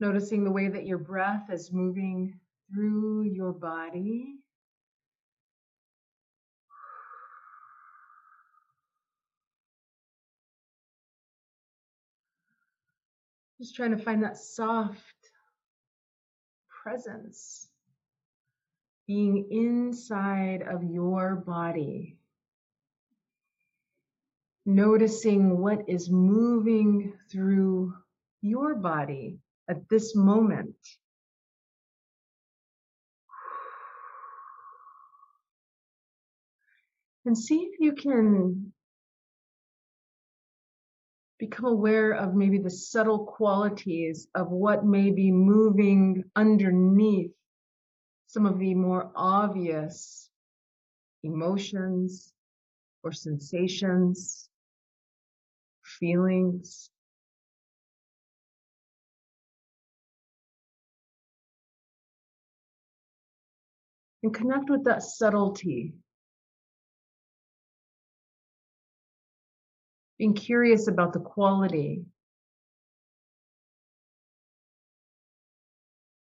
Noticing the way that your breath is moving through your body. Just trying to find that soft presence being inside of your body. Noticing what is moving through your body at this moment. And see if you can become aware of maybe the subtle qualities of what may be moving underneath some of the more obvious emotions or sensations, feelings. And connect with that subtlety being curious about the quality,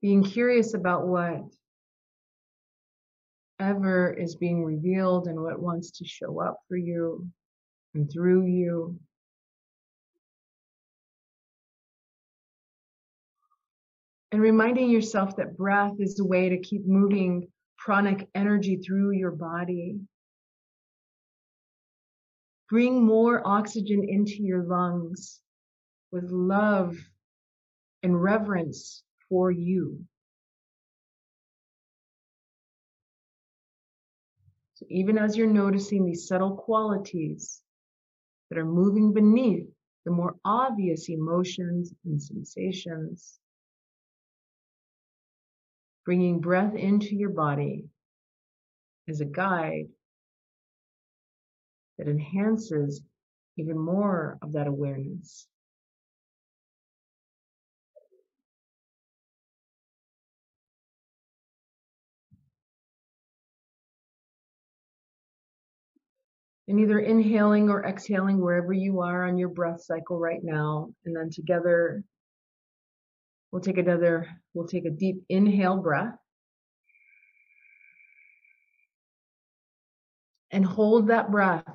being curious about what ever is being revealed and what wants to show up for you and through you. And reminding yourself that breath is a way to keep moving pranic energy through your body. Bring more oxygen into your lungs with love and reverence for you. So even as you're noticing these subtle qualities that are moving beneath the more obvious emotions and sensations, bringing breath into your body as a guide that enhances even more of that awareness. And either inhaling or exhaling wherever you are on your breath cycle right now. And then together, we'll take another, we'll take a deep inhale breath. And hold that breath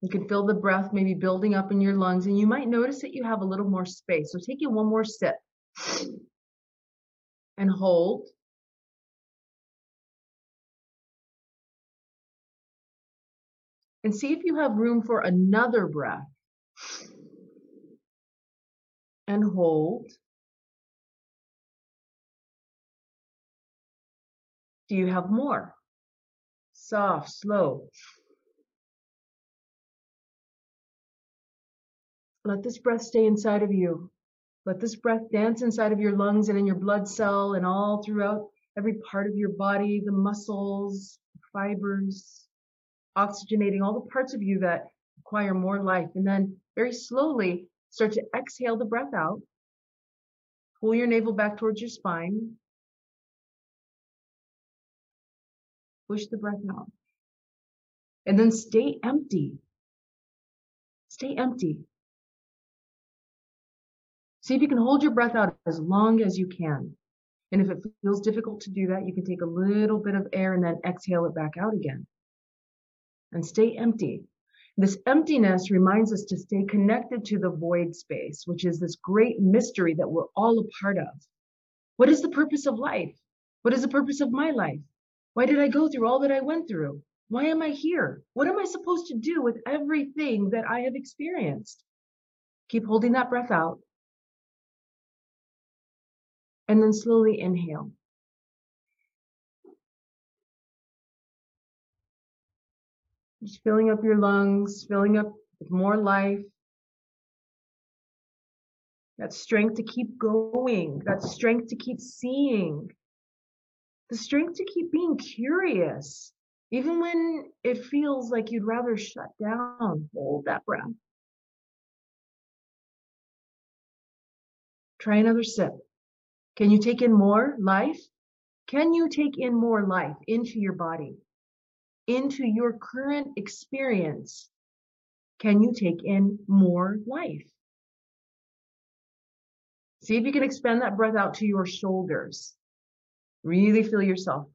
You can feel the breath maybe building up in your lungs, and you might notice that you have a little more space. So take it one more sip and hold. And see if you have room for another breath. And hold. Do you have more? Soft, slow. Let this breath stay inside of you. Let this breath dance inside of your lungs and in your blood cell and all throughout every part of your body, the muscles, fibers, oxygenating all the parts of you that require more life. And then very slowly start to exhale the breath out. Pull your navel back towards your spine. Push the breath out. And then stay empty. Stay empty. See if you can hold your breath out as long as you can. And if it feels difficult to do that, you can take a little bit of air and then exhale it back out again. And stay empty. This emptiness reminds us to stay connected to the void space, which is this great mystery that we're all a part of. What is the purpose of life? What is the purpose of my life? Why did I go through all that I went through? Why am I here? What am I supposed to do with everything that I have experienced? Keep holding that breath out and then slowly inhale. Just filling up your lungs, filling up with more life. That strength to keep going, that strength to keep seeing, the strength to keep being curious, even when it feels like you'd rather shut down. Hold that breath. Try another sip. Can you take in more life? Can you take in more life into your body, into your current experience? Can you take in more life? See if you can expand that breath out to your shoulders. Really feel yourself.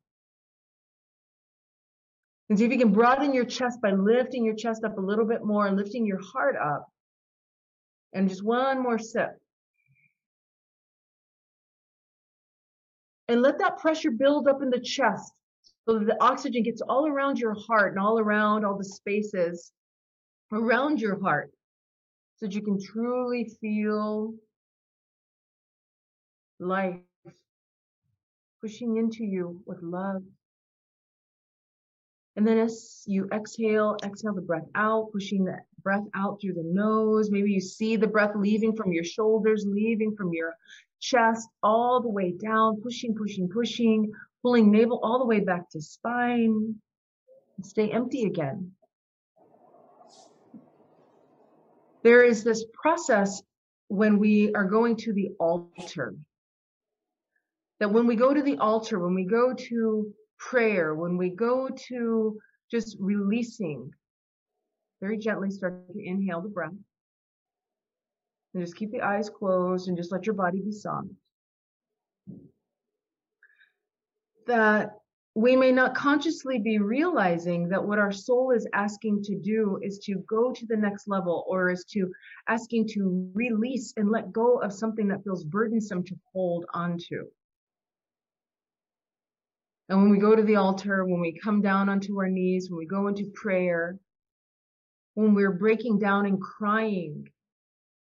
And see if you can broaden your chest by lifting your chest up a little bit more and lifting your heart up. And just one more sip. And let that pressure build up in the chest so the oxygen gets all around your heart and all around all the spaces around your heart so that you can truly feel life pushing into you with love. And then as you exhale, exhale the breath out, pushing that breath out through the nose. Maybe you see the breath leaving from your shoulders, leaving from your chest, all the way down, pushing, pushing, pushing, pulling navel all the way back to spine. Stay empty again. There is this process when we are going to the altar. That when we go to the altar, when we go to prayer, when we go to just releasing, very gently start to inhale the breath. And just keep the eyes closed and just let your body be soft. That we may not consciously be realizing that what our soul is asking to do is to go to the next level or is to asking to release and let go of something that feels burdensome to hold onto. And when we go to the altar, when we come down onto our knees, when we go into prayer, when we're breaking down and crying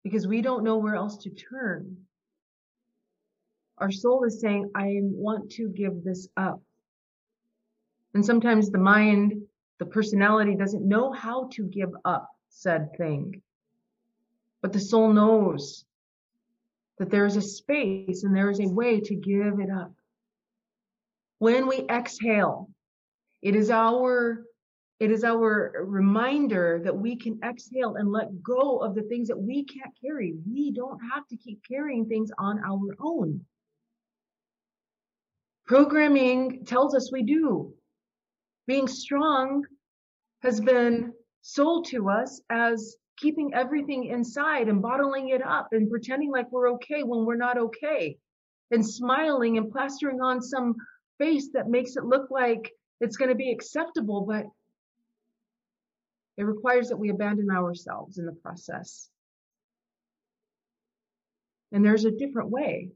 because we don't know where else to turn, our soul is saying, I want to give this up. And sometimes the mind, the personality doesn't know how to give up said thing. But the soul knows that there is a space and there is a way to give it up. When we exhale, it is our it is our reminder that we can exhale and let go of the things that we can't carry. We don't have to keep carrying things on our own. Programming tells us we do. Being strong has been sold to us as keeping everything inside and bottling it up and pretending like we're okay when we're not okay and smiling and plastering on some face that makes it look like it's going to be acceptable, but it requires that we abandon ourselves in the process. And there's a different way.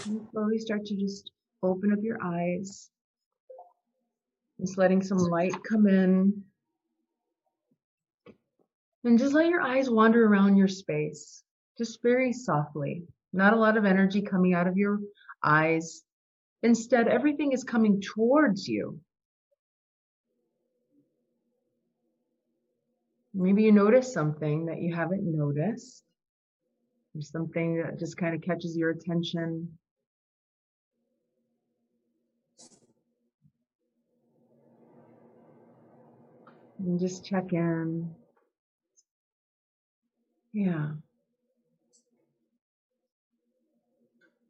Slowly start to just open up your eyes. Just letting some light come in. And just let your eyes wander around your space, just very softly. Not a lot of energy coming out of your eyes. Instead, everything is coming towards you. Maybe you notice something that you haven't noticed, or something that just kind of catches your attention. And just check in. Yeah.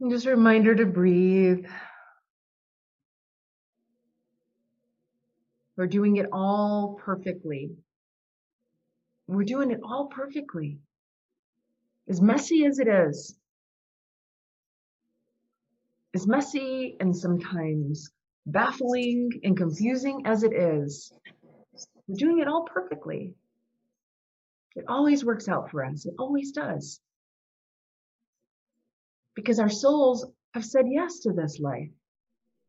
And just a reminder to breathe. We're doing it all perfectly. We're doing it all perfectly. As messy as it is, as messy and sometimes baffling and confusing as it is, we're doing it all perfectly. It always works out for us. It always does. Because our souls have said yes to this life.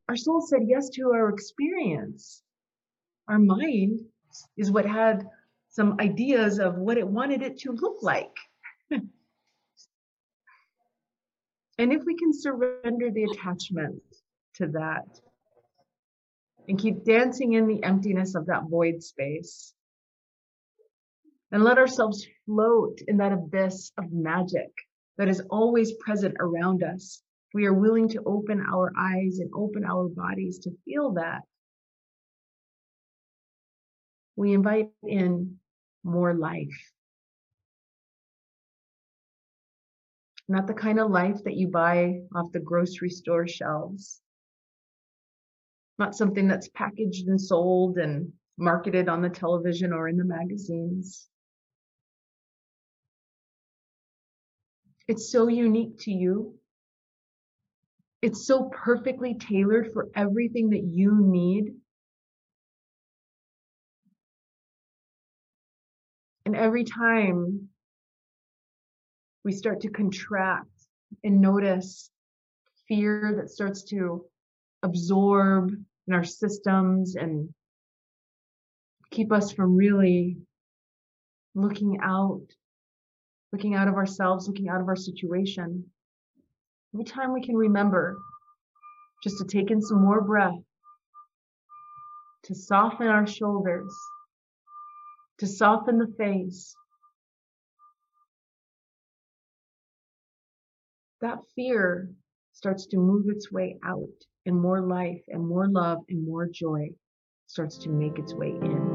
Our soul said yes to our experience. Our mind is what had some ideas of what it wanted it to look like. and if we can surrender the attachment to that and keep dancing in the emptiness of that void space and let ourselves float in that abyss of magic that is always present around us. We are willing to open our eyes and open our bodies to feel that. We invite in more life. Not the kind of life that you buy off the grocery store shelves not something that's packaged and sold and marketed on the television or in the magazines. It's so unique to you. It's so perfectly tailored for everything that you need. And every time we start to contract and notice fear that starts to absorb in our systems and keep us from really looking out, looking out of ourselves, looking out of our situation. Every time we can remember just to take in some more breath, to soften our shoulders, to soften the face, that fear starts to move its way out and more life and more love and more joy starts to make its way in.